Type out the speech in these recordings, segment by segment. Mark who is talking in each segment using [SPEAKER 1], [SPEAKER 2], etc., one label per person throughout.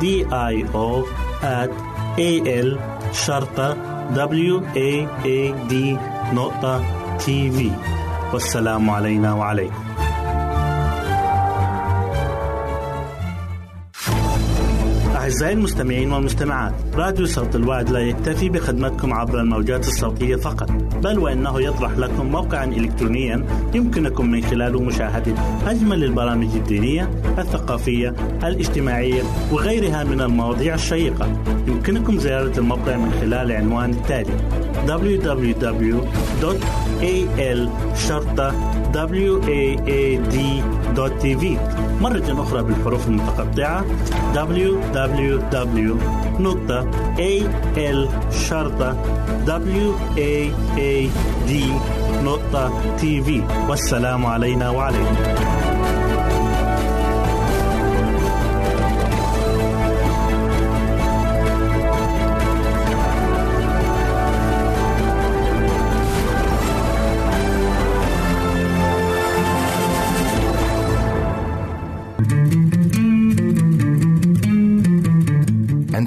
[SPEAKER 1] D I O at A L شرطة W A A D نقطة تي في والسلام علينا وعليكم. أعزائي المستمعين والمستمعات راديو صوت الوعد لا يكتفي بخدمتكم عبر الموجات الصوتية فقط بل وإنه يطرح لكم موقعا إلكترونيا يمكنكم من خلاله مشاهدة أجمل البرامج الدينية الثقافية الاجتماعية وغيرها من المواضيع الشيقة. يمكنكم زيارة الموقع من خلال العنوان التالي www.al-waad.tv مرة أخرى بالحروف المتقطعة www.al-waad.tv والسلام علينا وعليكم.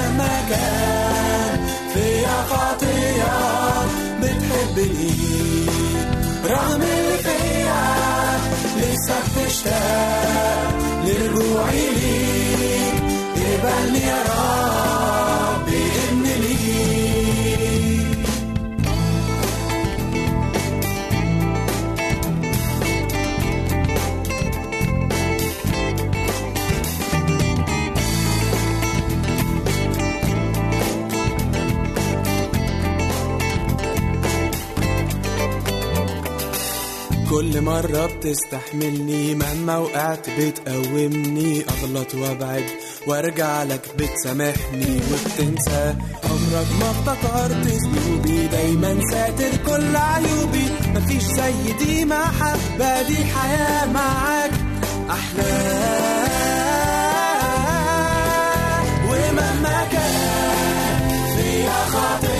[SPEAKER 2] ومهما كان فيا خطية بتحبني. رغم اللي فيا لسه بتشتاق لرجوعي ليك. قبلني يا رب كل مرة بتستحملني مهما وقعت بتقومني. أغلط وأبعد وأرجع لك بتسامحني. وبتنسى عمرك ما افتكرت ذنوبي دايما ساتر كل عيوبي. مفيش زي دي محبة دي حياة معاك. أحلى.
[SPEAKER 1] ومهما كان فيها خاطر.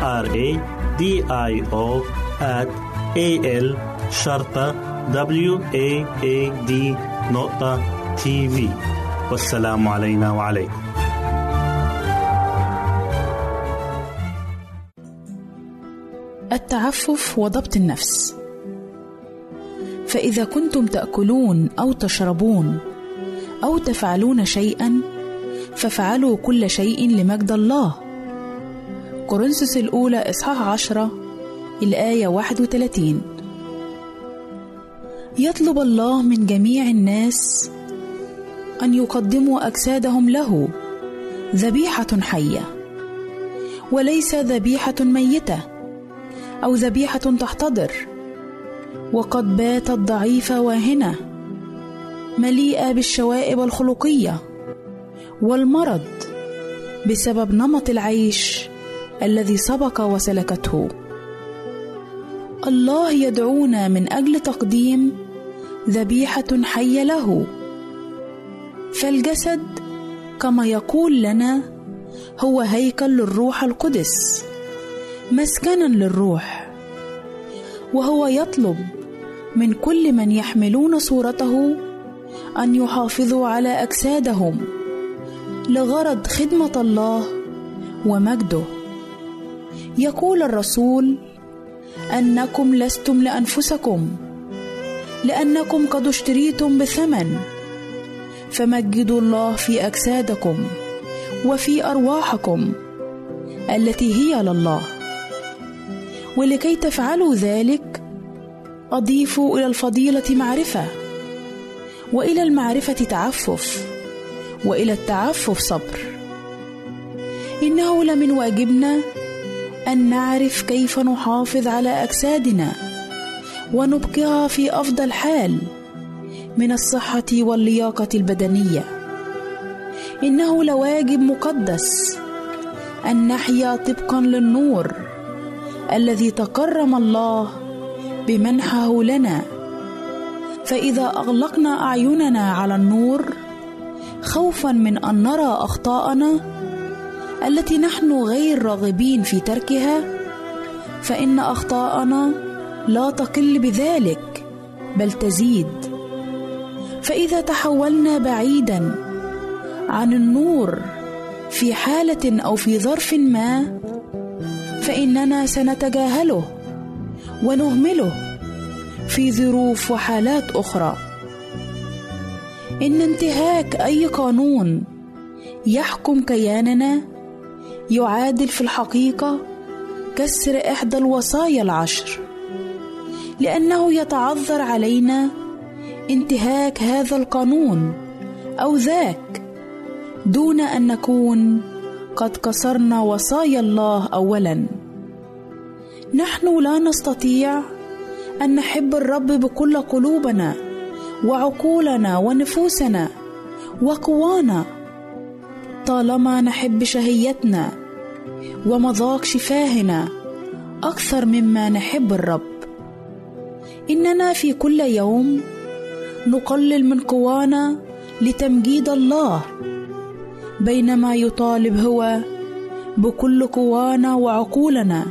[SPEAKER 1] R A D I O at A L شرطة W A A D نقطة تي في والسلام علينا وعليكم.
[SPEAKER 3] التعفف وضبط النفس. فإذا كنتم تأكلون أو تشربون أو تفعلون شيئا فافعلوا كل شيء لمجد الله. كورنثوس الأولى إصحاح عشرة الآية 31 يطلب الله من جميع الناس أن يقدموا أجسادهم له ذبيحة حية. وليس ذبيحة ميتة أو ذبيحة تحتضر. وقد باتت ضعيفة واهنة مليئة بالشوائب الخلقية والمرض بسبب نمط العيش الذي سبق وسلكته. الله يدعونا من أجل تقديم ذبيحة حية له. فالجسد كما يقول لنا هو هيكل للروح القدس مسكنا للروح وهو يطلب من كل من يحملون صورته أن يحافظوا على أجسادهم لغرض خدمة الله ومجده. يقول الرسول أنكم لستم لأنفسكم لأنكم قد اشتريتم بثمن فمجدوا الله في أجسادكم وفي أرواحكم التي هي لله. ولكي تفعلوا ذلك أضيفوا إلى الفضيلة معرفة وإلى المعرفة تعفف وإلى التعفف صبر. إنه لمن واجبنا أن نعرف كيف نحافظ على أجسادنا ونبقيها في أفضل حال من الصحة واللياقة البدنية. إنه لواجب مقدس أن نحيا طبقا للنور الذي تكرم الله بمنحه لنا. فإذا أغلقنا أعيننا على النور خوفا من أن نرى أخطاءنا التي نحن غير راغبين في تركها فإن أخطاءنا لا تقل بذلك بل تزيد. فإذا تحولنا بعيدا عن النور في حالة أو في ظرف ما فإننا سنتجاهله ونهمله في ظروف وحالات أخرى. إن انتهاك أي قانون يحكم كياننا يعادل في الحقيقة كسر إحدى الوصايا العشر. لأنه يتعذر علينا انتهاك هذا القانون أو ذاك دون أن نكون قد كسرنا وصايا الله اولا. نحن لا نستطيع أن نحب الرب بكل قلوبنا وعقولنا ونفوسنا وقوانا. طالما نحب شهيتنا ومذاق شفاهنا أكثر مما نحب الرب. إننا في كل يوم نقلل من قوانا لتمجيد الله. بينما يطالب هو بكل قوانا وعقولنا.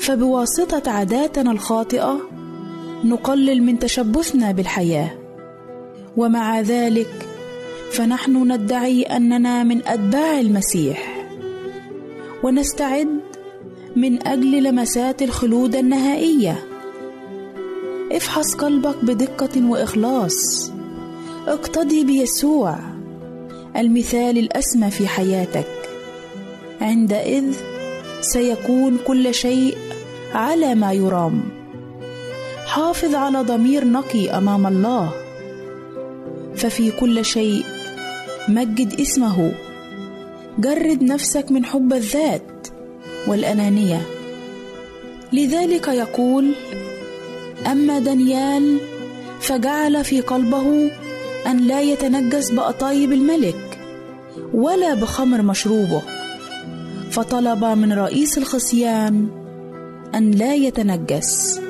[SPEAKER 3] فبواسطة عاداتنا الخاطئة نقلل من تشبثنا بالحياة. ومع ذلك فنحن ندعي أننا من أتباع المسيح. ونستعد من أجل لمسات الخلود النهائية. افحص قلبك بدقة وإخلاص. اقتدي بيسوع المثال الأسمى في حياتك. عندئذ سيكون كل شيء على ما يرام. حافظ على ضمير نقي أمام الله. ففي كل شيء مجد اسمه. جرد نفسك من حب الذات والأنانية. لذلك يقول أما دانيال فجعل في قلبه أن لا يتنجس بأطايب الملك ولا بخمر مشروبه. فطلب من رئيس الخصيان أن لا يتنجس.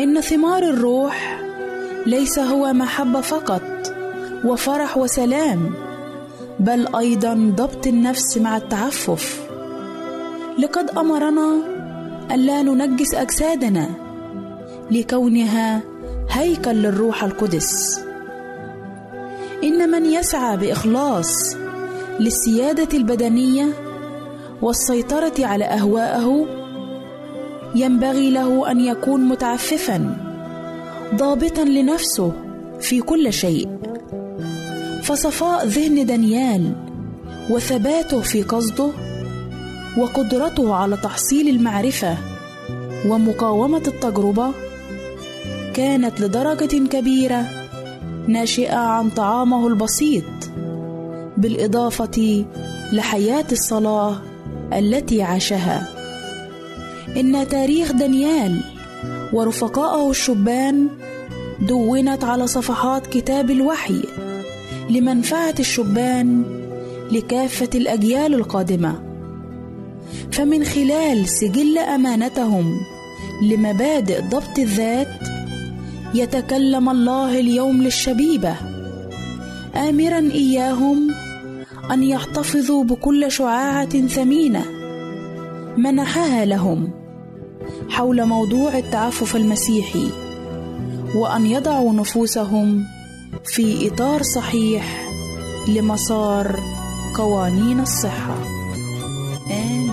[SPEAKER 3] إن ثمار الروح ليس هو محبه فقط وفرح وسلام بل أيضا ضبط النفس مع التعفف. لقد أمرنا الا ننجس أجسادنا لكونها هيكل للروح القدس. إن من يسعى بإخلاص للسيادة البدنية والسيطرة على أهوائه ينبغي له أن يكون متعففا ضابطا لنفسه في كل شيء. فصفاء ذهن دانيال وثباته في قصده وقدرته على تحصيل المعرفة ومقاومة التجربة كانت لدرجة كبيرة ناشئة عن طعامه البسيط بالإضافة لحياة الصلاة التي عاشها. إن تاريخ دانيال ورفقائه الشبان دونت على صفحات كتاب الوحي. لمنفعة الشبان لكافة الأجيال القادمة. فمن خلال سجل أمانتهم لمبادئ ضبط الذات يتكلم الله اليوم للشبيبة. امرا إياهم أن يحتفظوا بكل شعاعة ثمينة منحها لهم حول موضوع التعفف المسيحي وأن يضعوا نفوسهم في إطار صحيح لمسار قوانين الصحة. آمين.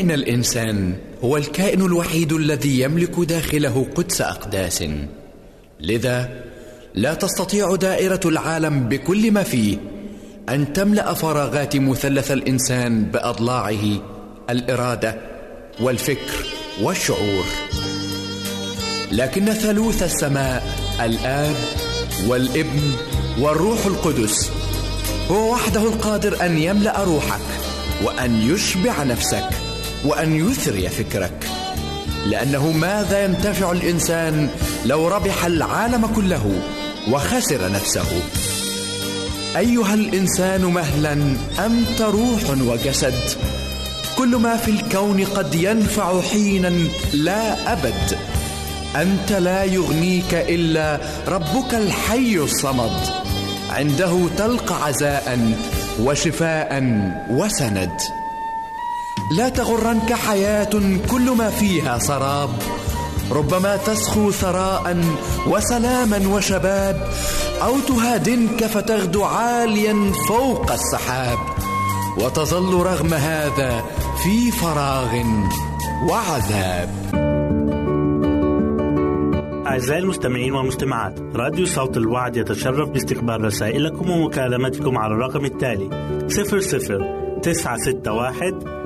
[SPEAKER 4] إن الإنسان هو الكائن الوحيد الذي يملك داخله قدس أقداس. لذا لا تستطيع دائرة العالم بكل ما فيه أن تملأ فراغات مثلث الإنسان بأضلاعه الإرادة والفكر والشعور. لكن ثالوث السماء الآب والابن والروح القدس هو وحده القادر أن يملأ روحك وأن يشبع نفسك. وأن يثري فكرك لأنه ماذا ينتفع الإنسان لو ربح العالم كله وخسر نفسه؟ أيها الإنسان مهلا أنت روح وجسد كل ما في الكون قد ينفع حينا لا أبد. أنت لا يغنيك إلا ربك الحي الصمد عنده تلقى عزاء وشفاء وسند. لا تغرنك حياة كل ما فيها سراب. ربما تسخو ثراء وسلاما وشباب أو تهادنك فتغدو عاليا فوق السحاب. وتظل رغم هذا في فراغ وعذاب.
[SPEAKER 1] أعزائي المستمعين والمستمعات راديو صوت الوعد يتشرف باستقبال رسائلكم ومكالمتكم على الرقم التالي 00 961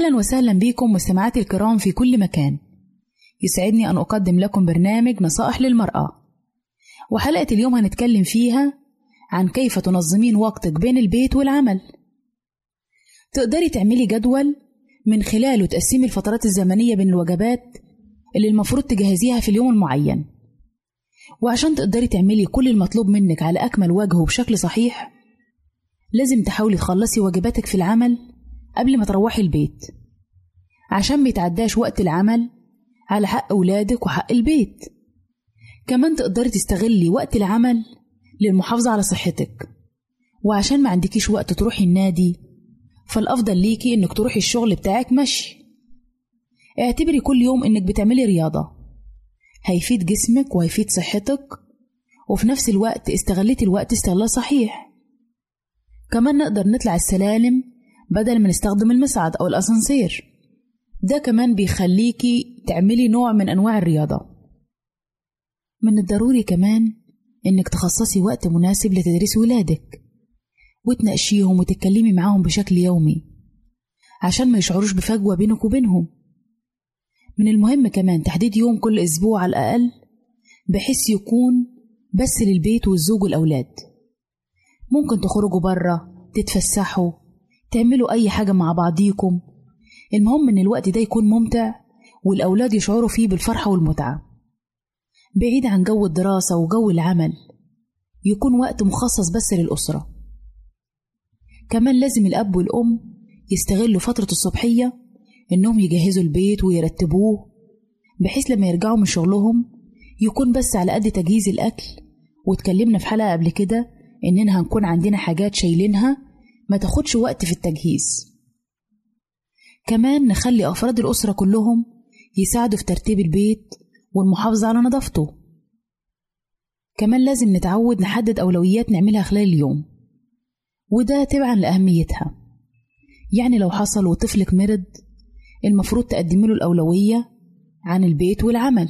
[SPEAKER 3] أهلا وسهلا بكم مستمعاتي الكرام في كل مكان. يسعدني أن أقدم لكم برنامج نصائح للمرأة. وحلقة اليوم هنتكلم فيها عن كيف تنظمين وقتك بين البيت والعمل. تقدري تعملي جدول من خلاله تقسمي الفترات الزمنية بين الوجبات اللي المفروض تجهزيها في اليوم المعين. وعشان تقدري تعملي كل المطلوب منك على أكمل وجه وبشكل صحيح لازم تحاولي تخلصي واجباتك في العمل قبل ما تروحي البيت. عشان ميتعداش وقت العمل على حق أولادك وحق البيت. كمان تقدري تستغلي وقت العمل للمحافظة على صحتك. وعشان ما عندكيش وقت تروحي النادي فالأفضل ليكي إنك تروحي الشغل بتاعك مشي. اعتبري كل يوم إنك بتعملي رياضة. هيفيد جسمك وهيفيد صحتك وفي نفس الوقت استغليتي الوقت استغلال صحيح. كمان نقدر نطلع السلالم بدل ما نستخدم المصعد أو الأسانسير. ده كمان بيخليكي تعملي نوع من أنواع الرياضة. من الضروري كمان إنك تخصصي وقت مناسب لتدريس ولادك وتناقشيهم وتتكلمي معاهم بشكل يومي عشان ما يشعروش بفجوة بينك وبينهم. من المهم كمان تحديد يوم كل أسبوع على الأقل بحيث يكون بس للبيت والزوج والأولاد. ممكن تخرجوا برا تتفسحوا تعملوا أي حاجة مع بعضيكم. المهم إن الوقت ده يكون ممتع والأولاد يشعروا فيه بالفرحة والمتعة. بعيد عن جو الدراسة وجو العمل يكون وقت مخصص بس للأسرة. كمان لازم الأب والأم يستغلوا فترة الصبحية إنهم يجهزوا البيت ويرتبوه بحيث لما يرجعوا من شغلهم يكون بس على قد تجهيز الأكل واتكلمنا في حلقة قبل كده إننا هنكون عندنا حاجات شايلينها ما تاخدش وقت في التجهيز. كمان نخلي أفراد الأسرة كلهم يساعدوا في ترتيب البيت والمحافظة على نظافته. كمان لازم نتعود نحدد أولويات نعملها خلال اليوم وده تبعا لأهميتها. يعني لو حصل وطفلك مرض المفروض تقدمي له الأولوية عن البيت والعمل.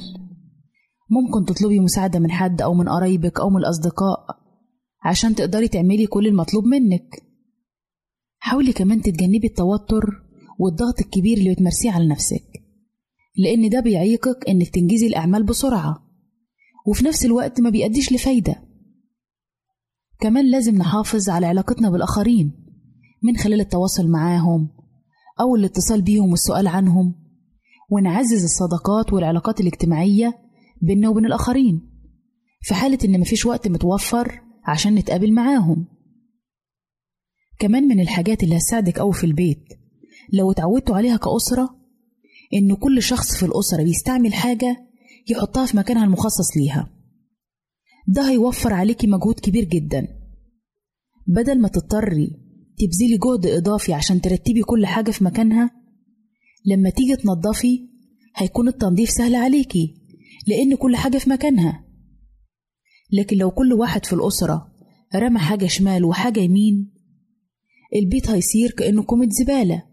[SPEAKER 3] ممكن تطلبي مساعدة من حد أو من قرايبك أو من الأصدقاء عشان تقدري تعملي كل المطلوب منك. حاولي كمان تتجنبي التوتر والضغط الكبير اللي بتمارسيه على نفسك لأن ده بيعيقك إنك تنجزي الأعمال بسرعة وفي نفس الوقت ما بيأديش لفايدة. كمان لازم نحافظ على علاقتنا بالآخرين من خلال التواصل معاهم أو الاتصال بيهم والسؤال عنهم ونعزز الصداقات والعلاقات الاجتماعية بيننا وبين الآخرين في حالة إن مفيش وقت متوفر عشان نتقابل معاهم. كمان من الحاجات اللي هتساعدك أوي في البيت. لو اتعودتوا عليها كأسرة إن كل شخص في الأسرة بيستعمل حاجة يحطها في مكانها المخصص ليها. ده هيوفر عليكي مجهود كبير جدا. بدل ما تضطري تبذلي جهد إضافي عشان ترتبي كل حاجة في مكانها لما تيجي تنضفي هيكون التنظيف سهل عليكي لأن كل حاجة في مكانها. لكن لو كل واحد في الأسرة رمى حاجة شمال وحاجة يمين البيت هيصير كأنه كومة زبالة.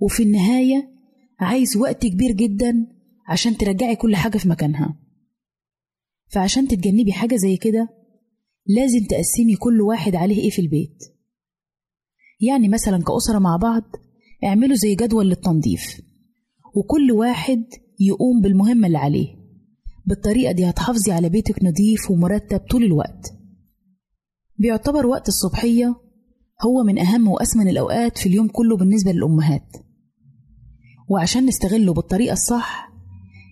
[SPEAKER 3] وفي النهاية عايز وقت كبير جدا عشان ترجعي كل حاجة في مكانها. فعشان تتجنبي حاجة زي كده لازم تقسمي كل واحد عليه إيه في البيت. يعني مثلا كأسرة مع بعض اعملوا زي جدول للتنظيف وكل واحد يقوم بالمهمة اللي عليه. بالطريقة دي هتحافظي على بيتك نظيف ومرتب طول الوقت. بيعتبر وقت الصبحية هو من أهم وأثمن الأوقات في اليوم كله بالنسبة للأمهات. وعشان نستغله بالطريقة الصح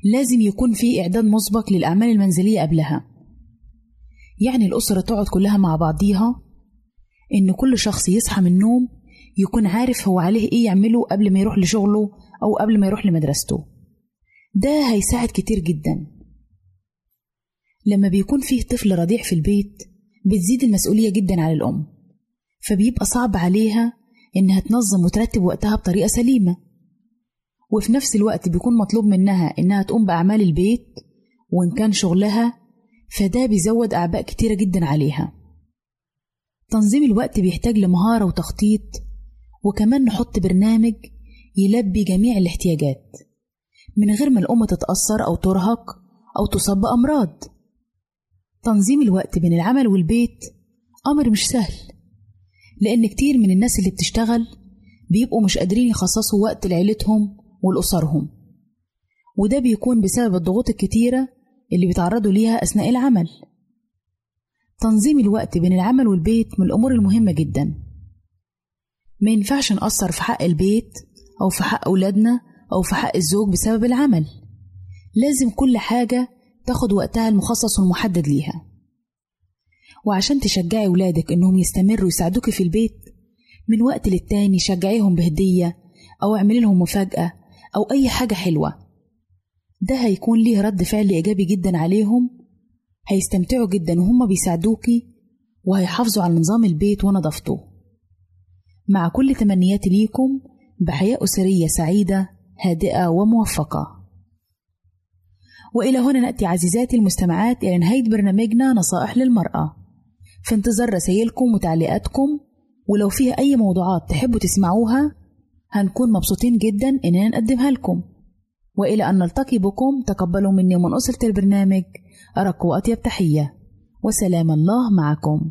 [SPEAKER 3] لازم يكون في إعداد مسبق للأعمال المنزلية قبلها. يعني الأسرة تقعد كلها مع بعضيها إن كل شخص يصحى من النوم يكون عارف هو عليه إيه يعمله قبل ما يروح لشغله أو قبل ما يروح لمدرسته. ده هيساعد كتير جدا. لما بيكون فيه طفل رضيع في البيت بتزيد المسؤولية جدا على الأم. فبيبقى صعب عليها إنها تنظم وترتب وقتها بطريقة سليمة. وفي نفس الوقت بيكون مطلوب منها إنها تقوم بأعمال البيت وإن كان شغلها فده بيزود أعباء كتيرة جدا عليها. تنظيم الوقت بيحتاج لمهارة وتخطيط وكمان نحط برنامج يلبي جميع الاحتياجات من غير ما الأم تتأثر أو ترهق أو تصاب بأمراض. تنظيم الوقت بين العمل والبيت أمر مش سهل. لأن كتير من الناس اللي بتشتغل بيبقوا مش قادرين يخصصوا وقت لعيلتهم ولأسرهم. وده بيكون بسبب الضغوط الكتيرة اللي بيتعرضوا ليها أثناء العمل. تنظيم الوقت بين العمل والبيت من الأمور المهمة جدا. ما ينفعش نقصر في حق البيت أو في حق أولادنا أو في حق الزوج بسبب العمل. لازم كل حاجة تاخد وقتها المخصص والمحدد ليها. وعشان تشجعي ولادك إنهم يستمروا يساعدوك في البيت من وقت للتاني شجعيهم بهدية أو اعملي لهم مفاجأة أو أي حاجة حلوة. ده هيكون ليه رد فعل إيجابي جدا عليهم هيستمتعوا جدا وهم بيساعدوكي وهيحافظوا على نظام البيت ونظافته مع كل تمنياتي ليكم بحياة أسرية سعيدة هادئة وموفقة. وإلى هنا نأتي عزيزاتي المستمعات إلى نهاية برنامجنا نصائح للمرأة. في انتظار رسائلكم وتعليقاتكم. ولو فيها أي موضوعات تحبوا تسمعوها هنكون مبسوطين جدا إننا نقدمها لكم. وإلى أن نلتقي بكم تقبلوا مني ومن أسرة البرنامج أرق وأطيب تحية. وسلام الله معكم.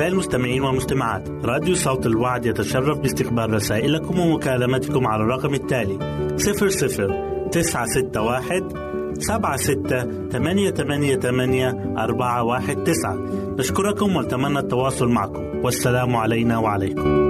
[SPEAKER 1] أعزائي المستمعين والمستمعات راديو صوت الوعد يتشرف باستقبال رسائلكم ومكالمتكم على الرقم التالي 00 961 76 88 88 419 نشكركم ونتمنى التواصل معكم. والسلام علينا وعليكم.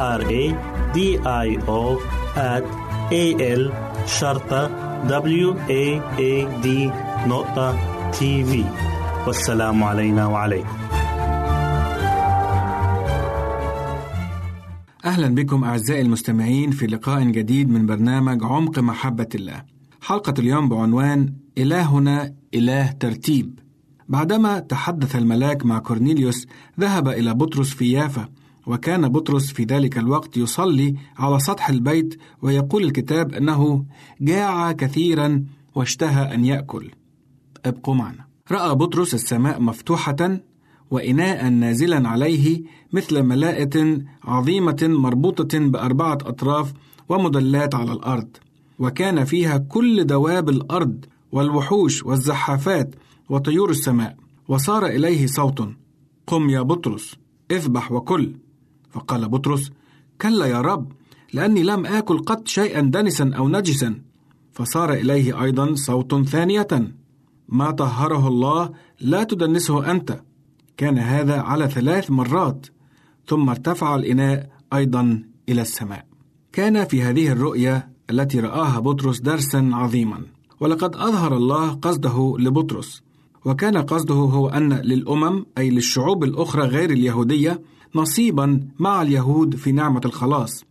[SPEAKER 1] R A D I O at A L شرطة W A A D نقطة تي في والسلام علينا وعليكم
[SPEAKER 5] أهلا بكم أعزائي المستمعين في لقاء جديد من برنامج عمق محبة الله. حلقة اليوم بعنوان إلهنا إله ترتيب. بعدما تحدث الملاك مع كورنيليوس ذهب إلى بطرس في يافا وكان بطرس في ذلك الوقت يصلي على سطح البيت ويقول الكتاب أنه جاع كثيرا واشتهى أن يأكل. ابقوا معنا. رأى بطرس السماء مفتوحة وإناء نازلا عليه مثل ملاءة عظيمة مربوطة بأربعة أطراف ومدلات على الأرض وكان فيها كل دواب الأرض والوحوش والزحافات وطيور السماء وصار إليه صوت قم يا بطرس اذبح وكل فقال بطرس كلا يا رب لأني لم آكل قط شيئا دنسا أو نجسا. فصار إليه أيضا صوت ثانية ما طهره الله لا تدنسه أنت. كان هذا على ثلاث مرات ثم ارتفع الإناء أيضا إلى السماء. كان في هذه الرؤيا التي رآها بطرس درسا عظيما. ولقد أظهر الله قصده لبطرس وكان قصده هو أن للأمم أي للشعوب الأخرى غير اليهودية نصيبا مع اليهود في نعمة الخلاص.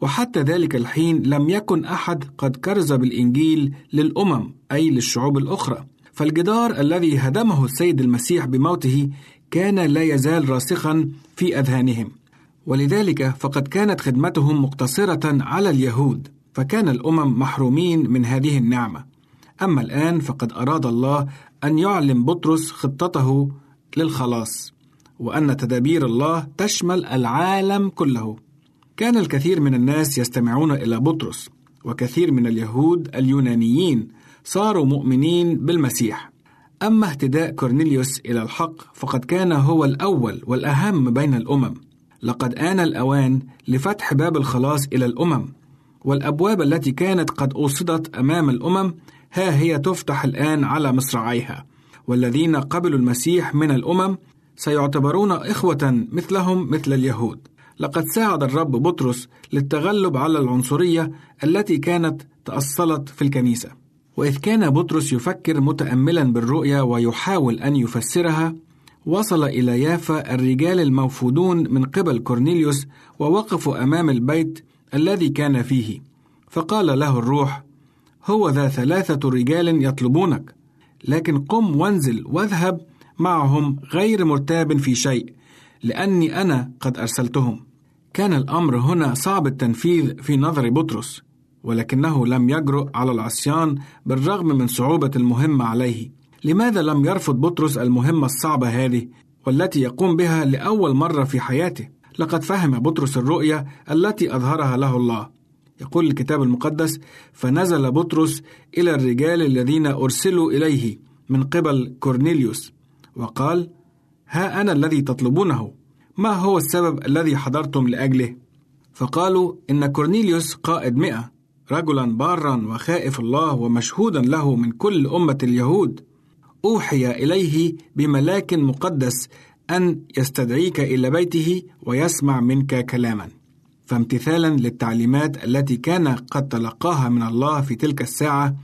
[SPEAKER 5] وحتى ذلك الحين لم يكن أحد قد كرز بالإنجيل للأمم أي للشعوب الأخرى. فالجدار الذي هدمه السيد المسيح بموته كان لا يزال راسخا في أذهانهم. ولذلك فقد كانت خدمتهم مقتصرة على اليهود فكان الأمم محرومين من هذه النعمة. أما الآن فقد أراد الله أن يعلم بطرس خطته للخلاص. وأن تدابير الله تشمل العالم كله. كان الكثير من الناس يستمعون إلى بطرس وكثير من اليهود اليونانيين صاروا مؤمنين بالمسيح. أما اهتداء كورنيليوس إلى الحق فقد كان هو الأول والأهم بين الأمم. لقد آن الأوان لفتح باب الخلاص إلى الأمم والأبواب التي كانت قد أوصدت أمام الأمم ها هي تفتح الآن على مصراعيها. والذين قبلوا المسيح من الأمم سيعتبرون إخوة مثلهم مثل اليهود. لقد ساعد الرب بطرس للتغلب على العنصرية التي كانت تأصلت في الكنيسة. وإذ كان بطرس يفكر متأملا بالرؤيا ويحاول أن يفسرها وصل إلى يافا الرجال الموفودون من قبل كورنيليوس ووقفوا أمام البيت الذي كان فيه. فقال له الروح هو ذا ثلاثة رجال يطلبونك لكن قم وانزل واذهب معهم غير مرتاب في شيء لأني أنا قد أرسلتهم. كان الأمر هنا صعب التنفيذ في نظر بطرس ولكنه لم يجرؤ على العصيان بالرغم من صعوبة المهمة عليه. لماذا لم يرفض بطرس المهمة الصعبة هذه والتي يقوم بها لأول مرة في حياته؟ لقد فهم بطرس الرؤيا التي أظهرها له الله. يقول الكتاب المقدس فنزل بطرس إلى الرجال الذين أرسلوا إليه من قبل كورنيليوس وقال ها أنا الذي تطلبونه. ما هو السبب الذي حضرتم لأجله؟ فقالوا إن كورنيليوس قائد مئة رجلا بارا وخائف الله ومشهودا له من كل أمة اليهود. أوحي إليه بملاك مقدس أن يستدعيك إلى بيته ويسمع منك كلاما. فامتثالا للتعليمات التي كان قد تلقاها من الله في تلك الساعة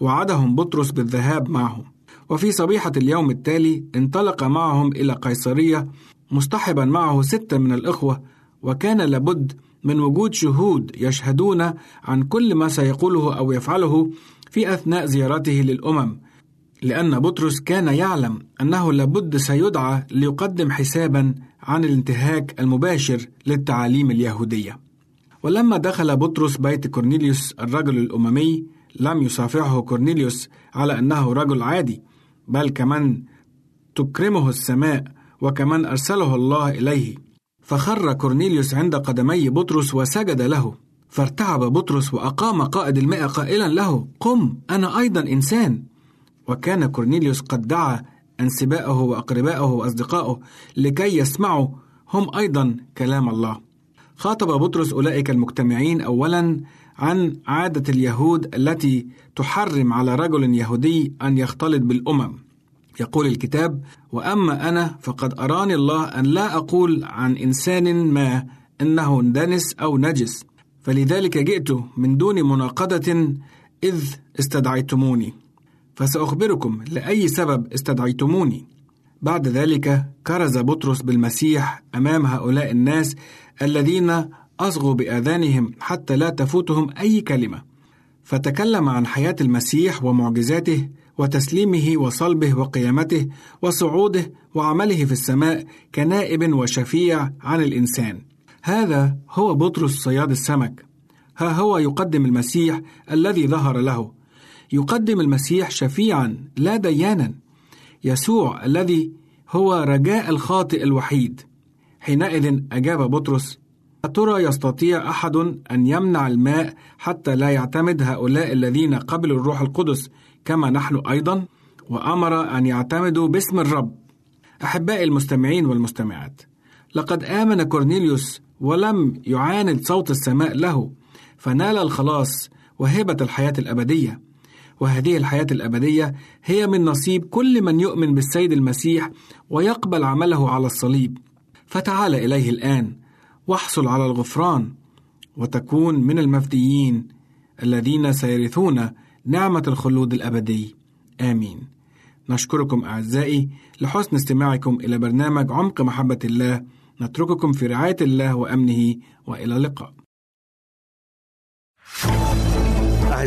[SPEAKER 5] وعدهم بطرس بالذهاب معهم. وفي صبيحة اليوم التالي انطلق معهم إلى قيصرية مصطحبا معه ستة من الإخوة وكان لابد من وجود شهود يشهدون عن كل ما سيقوله أو يفعله في أثناء زيارته للأمم لأن بطرس كان يعلم أنه لابد سيدعى ليقدم حسابا عن الانتهاك المباشر للتعاليم اليهودية. ولما دخل بطرس بيت كورنيليوس الرجل الأممي لم يصافحه كورنيليوس على أنه رجل عادي. بل كمان تكرمه السماء وكمان أرسله الله إليه. فخر كورنيليوس عند قدمي بطرس وسجد له. فارتعب بطرس وأقام قائد المئة قائلا له. قم أنا أيضا إنسان. وكان كورنيليوس قد دعا أنسباءه وأقربائه وأصدقائه لكي يسمعوا هم أيضا كلام الله. خاطب بطرس أولئك المجتمعين أولا عن عادة اليهود التي تحرم على رجل يهودي أن يختلط بالأمم. يقول الكتاب وأما أنا فقد أراني الله أن لا أقول عن إنسان ما إنه دنس أو نجس. فلذلك جئت من دون مناقضة إذ استدعيتموني. فسأخبركم لأي سبب استدعيتموني. بعد ذلك كرز بطرس بالمسيح أمام هؤلاء الناس الذين أصغوا بآذانهم حتى لا تفوتهم أي كلمة فتكلم عن حياة المسيح ومعجزاته وتسليمه وصلبه وقيامته وصعوده وعمله في السماء كنائب وشفيع عن الإنسان. هذا هو بطرس صياد السمك. ها هو يقدم المسيح الذي ظهر له. يقدم المسيح شفيعا لا ديانا. يسوع الذي هو رجاء الخاطئ الوحيد. حينئذ أجاب بطرس: أترى يستطيع أحد أن يمنع الماء حتى لا يعتمد هؤلاء الذين قبلوا الروح القدس كما نحن أيضا؟ وأمر أن يعتمدوا باسم الرب. أحبائي المستمعين والمستمعات لقد آمن كورنيليوس ولم يعاند صوت السماء له فنال الخلاص وهبة الحياة الأبدية. وهذه الحياة الأبدية هي من نصيب كل من يؤمن بالسيد المسيح ويقبل عمله على الصليب. فتعال إليه الآن. واحصل على الغفران وتكون من المفديين الذين سيرثون نعمة الخلود الأبدي. آمين. نشكركم أعزائي لحسن استماعكم إلى برنامج عمق محبة الله. نترككم في رعاية الله وأمنه وإلى اللقاء.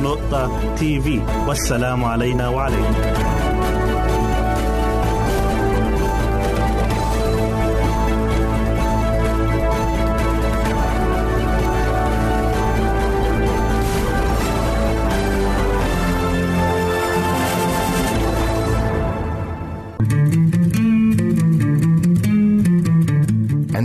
[SPEAKER 1] www.al-waad.tv والسلام علينا وعليكم.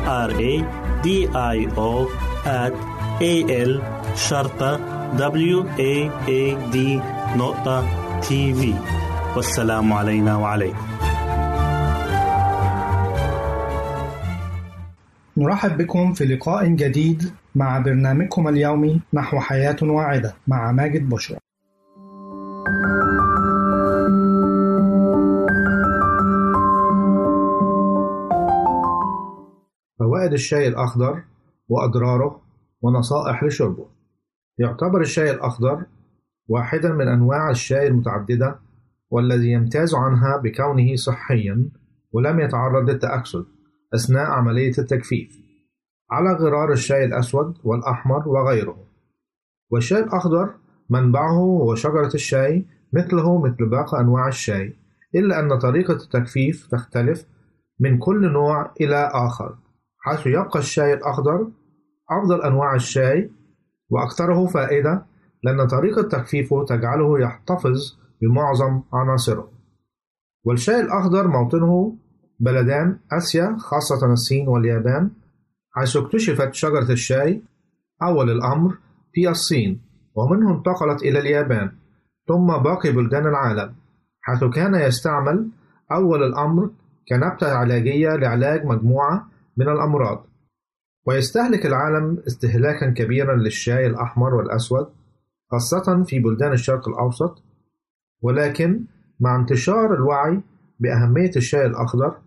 [SPEAKER 1] R A D I O at A L شرطة W A A D نقطة تي في والسلام علينا وعليكم
[SPEAKER 6] نرحب بكم في لقاء جديد مع برنامجكم اليومي نحو حياة واعدة مع ماجد بشرى. فوائد الشاي الأخضر وأضراره ونصائح لشربه. يعتبر الشاي الأخضر واحدا من أنواع الشاي المتعددة والذي يمتاز عنها بكونه صحيا ولم يتعرض للتأكسد أثناء عملية التجفيف على غرار الشاي الأسود والأحمر وغيره والشاي الأخضر منبعه هو شجرة الشاي مثله مثل باقي أنواع الشاي إلا أن طريقة التجفيف تختلف من كل نوع إلى آخر حيث يبقى الشاي الأخضر أفضل أنواع الشاي وأكثره فائدة لأن طريقة تجفيفه تجعله يحتفظ بمعظم عناصره. والشاي الأخضر موطنه بلدان آسيا خاصة الصين واليابان حيث اكتشفت شجرة الشاي أول الأمر في الصين ومنه انتقلت إلى اليابان ثم باقي بلدان العالم حيث كان يستعمل أول الأمر كنبتة علاجية لعلاج مجموعة من الأمراض. ويستهلك العالم استهلاكا كبيرا للشاي الأحمر والأسود خاصة في بلدان الشرق الأوسط. ولكن مع انتشار الوعي بأهمية الشاي الأخضر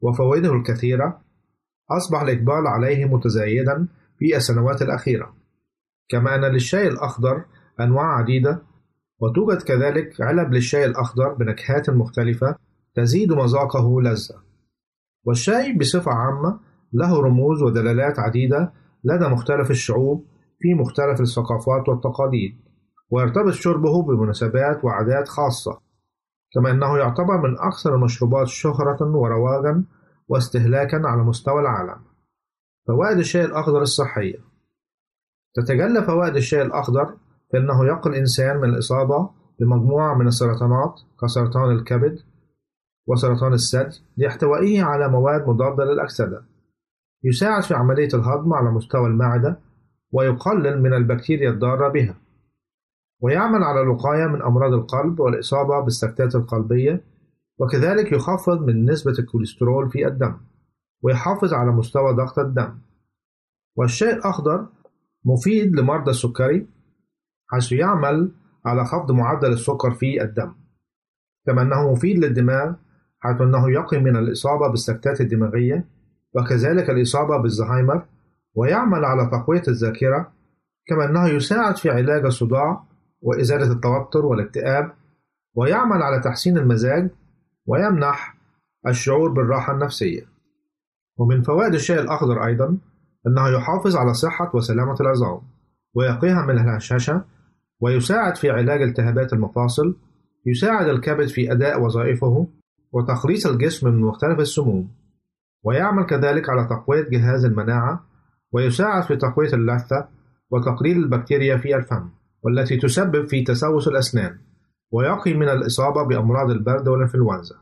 [SPEAKER 6] وفوائده الكثيرة أصبح الإقبال عليه متزايدا في السنوات الأخيرة. كما أن للشاي الأخضر أنواع عديدة وتوجد كذلك علب للشاي الأخضر بنكهات مختلفة تزيد مذاقه لذة. والشاي بصفة عامة له رموز ودلالات عديدة لدى مختلف الشعوب في مختلف الثقافات والتقاليد ويرتبط شربه بمناسبات وعادات خاصة كما أنه يعتبر من أكثر المشروبات شهرة ورواجا واستهلاكا على مستوى العالم. فوائد الشاي الأخضر الصحية تتجلى فوائد الشاي الأخضر في أنه يقي الإنسان من الإصابة بمجموعة من السرطانات كسرطان الكبد وسرطان الثدي لإحتوائه على مواد مضادة للأكسدة. يساعد في عملية الهضم على مستوى المعدة ويقلل من البكتيريا الضارة بها. ويعمل على الوقاية من أمراض القلب والإصابة بالسكتات القلبية وكذلك يخفض من نسبة الكوليسترول في الدم ويحافظ على مستوى ضغط الدم. والشاي الأخضر مفيد لمرضى السكري حيث يعمل على خفض معدل السكر في الدم. كما أنه مفيد للدماغ حيث أنه يقي من الإصابة بالسكتات الدماغية وكذلك الإصابة بالزهايمر ويعمل على تقوية الذاكرة كما أنه يساعد في علاج الصداع وإزالة التوتر والاكتئاب ويعمل على تحسين المزاج ويمنح الشعور بالراحة النفسية. ومن فوائد الشاي الأخضر أيضا أنه يحافظ على صحة وسلامة العظام ويقيها من الهشاشة ويساعد في علاج التهابات المفاصل يساعد الكبد في أداء وظائفه وتخليص الجسم من مختلف السموم. ويعمل كذلك على تقوية جهاز المناعة ويساعد في تقوية اللثة وتقليل البكتيريا في الفم والتي تسبب في تسوس الأسنان ويقي من الإصابة بأمراض البرد والإنفلونزا.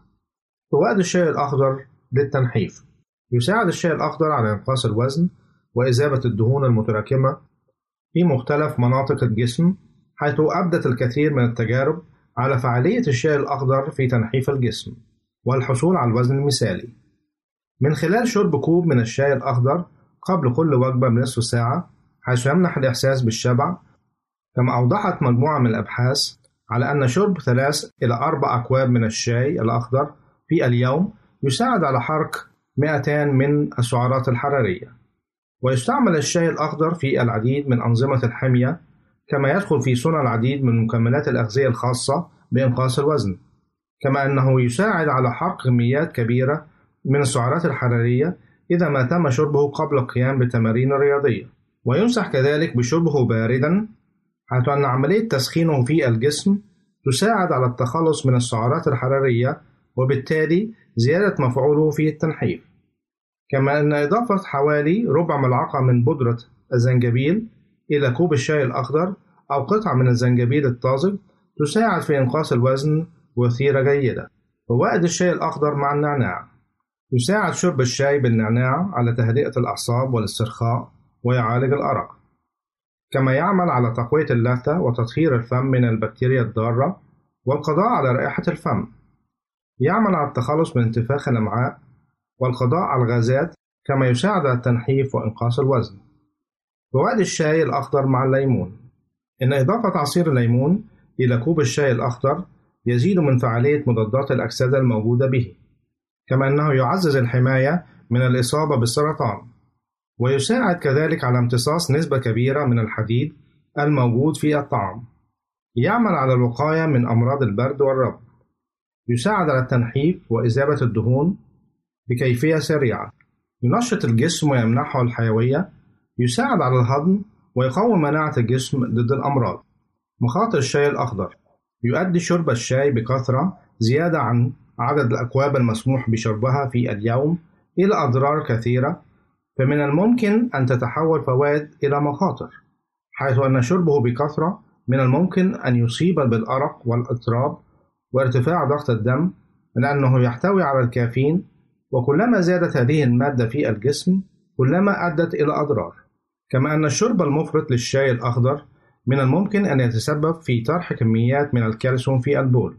[SPEAKER 6] فوائد الشاي الأخضر للتنحيف. يساعد الشاي الأخضر على إنقاص الوزن وإذابة الدهون المتراكمة في مختلف مناطق الجسم حيث أبدت الكثير من التجارب على فعالية الشاي الأخضر في تنحيف الجسم والحصول على الوزن المثالي. من خلال شرب كوب من الشاي الأخضر قبل كل وجبة بنصف ساعة حيث يمنح الإحساس بالشبع كما أوضحت مجموعة من الأبحاث على أن شرب ثلاث إلى أربع أكواب من الشاي الأخضر في اليوم يساعد على حرق 200 من السعرات الحرارية. ويستعمل الشاي الأخضر في العديد من أنظمة الحمية كما يدخل في صنع العديد من مكملات الأغذية الخاصة بإنقاص الوزن كما أنه يساعد على حرق كميات كبيرة من السعرات الحرارية إذا ما تم شربه قبل القيام بالتمارين الرياضية وينصح كذلك بشربه باردا حيث أن عملية تسخينه في الجسم تساعد على التخلص من السعرات الحرارية وبالتالي زيادة مفعوله في التنحيف. كما أن إضافة حوالي ربع ملعقة من بودرة الزنجبيل إلى كوب الشاي الأخضر أو قطعة من الزنجبيل الطازج تساعد في إنقاص الوزن وثيرة جيدة. فوائد الشاي الأخضر مع النعناع. يساعد شرب الشاي بالنعناع على تهدئة الأعصاب والاسترخاء ويعالج الأرق. كما يعمل على تقوية اللثة وتطهير الفم من البكتيريا الضارة والقضاء على رائحة الفم. يعمل على التخلص من انتفاخ الأمعاء والقضاء على الغازات كما يساعد على التنحيف وإنقاص الوزن. فوائد الشاي الأخضر مع الليمون. إن إضافة عصير الليمون إلى كوب الشاي الأخضر يزيد من فعالية مضادات الأكسدة الموجودة به. كما أنه يعزز الحماية من الإصابة بالسرطان ويساعد كذلك على امتصاص نسبة كبيرة من الحديد الموجود في الطعام. يعمل على الوقاية من أمراض البرد والرب. يساعد على التنحيف وإذابة الدهون بكيفية سريعة. ينشط الجسم ويمنحه الحيوية. يساعد على الهضم ويقوي مناعة الجسم ضد الأمراض. مخاطر الشاي الأخضر. يؤدي شرب الشاي بكثرة زيادة عن عدد الأكواب المسموح بشربها في اليوم إلى أضرار كثيرة فمن الممكن أن تتحول فوائد إلى مخاطر حيث أن شربه بكثرة من الممكن أن يصيب بالأرق والاضطراب وارتفاع ضغط الدم لأنه يحتوي على الكافيين وكلما زادت هذه المادة في الجسم كلما أدت إلى أضرار كما أن الشرب المفرط للشاي الأخضر من الممكن أن يتسبب في طرح كميات من الكالسيوم في البول.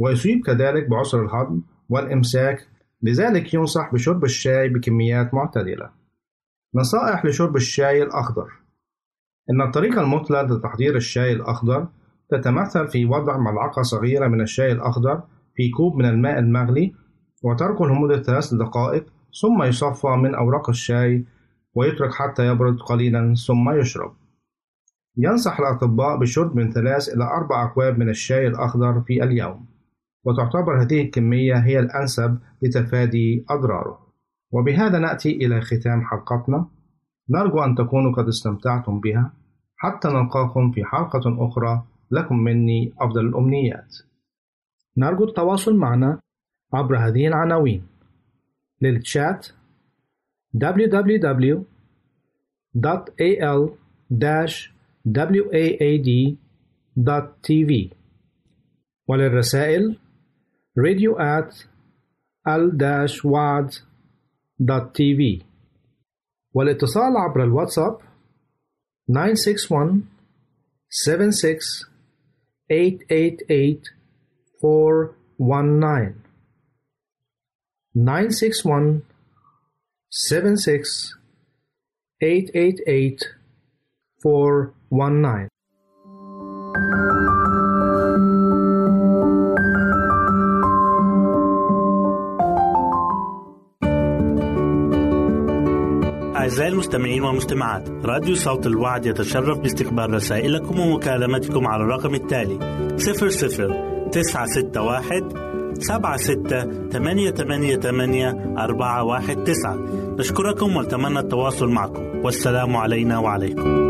[SPEAKER 6] ويصيب كذلك بعسر الهضم والإمساك. لذلك ينصح بشرب الشاي بكميات معتدلة. نصائح لشرب الشاي الأخضر. إن الطريقة المثلى لتحضير الشاي الأخضر تتمثل في وضع ملعقة صغيرة من الشاي الأخضر في كوب من الماء المغلي وتركه لمدة ثلاث دقائق ثم يصفى من أوراق الشاي ويترك حتى يبرد قليلا ثم يشرب. ينصح الأطباء بشرب من ثلاث إلى أربع أكواب من الشاي الأخضر في اليوم. وتعتبر هذه الكمية هي الأنسب لتفادي أضراره. وبهذا نأتي إلى ختام حلقتنا. نرجو أن تكونوا قد استمتعتم بها. حتى نلقاكم في حلقة أخرى. لكم مني أفضل الأمنيات. نرجو التواصل معنا عبر هذه العناوين. للتشات www.al-waad.tv وللرسائل radio at al-waad.tv والاتصال عبر الواتساب 961 76 888 419 961 76 888 419
[SPEAKER 1] أعزائي المستمعين والمستمعات راديو صوت الوعد يتشرف باستقبال رسائلكم ومكالمتكم على الرقم التالي 00 961 سبعة ستة ثمانية ثمانية ثمانية أربعة واحد تسعة. نشكركم ونتمنى التواصل معكم. والسلام علينا وعليكم.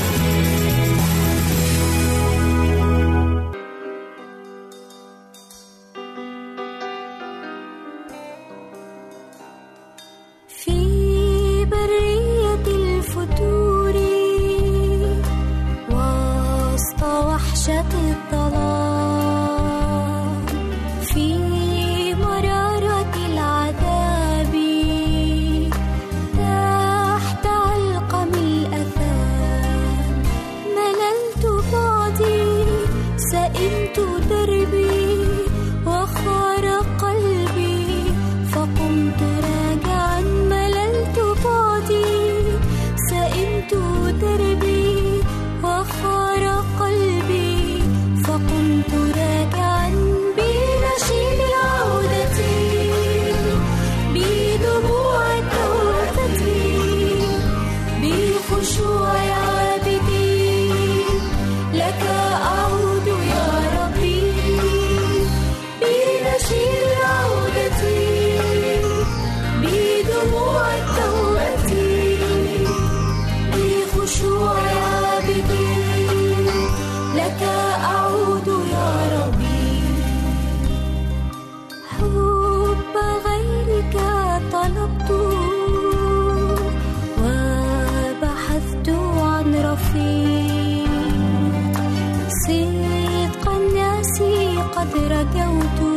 [SPEAKER 7] رفيق. صدقا ناسي قد رجوت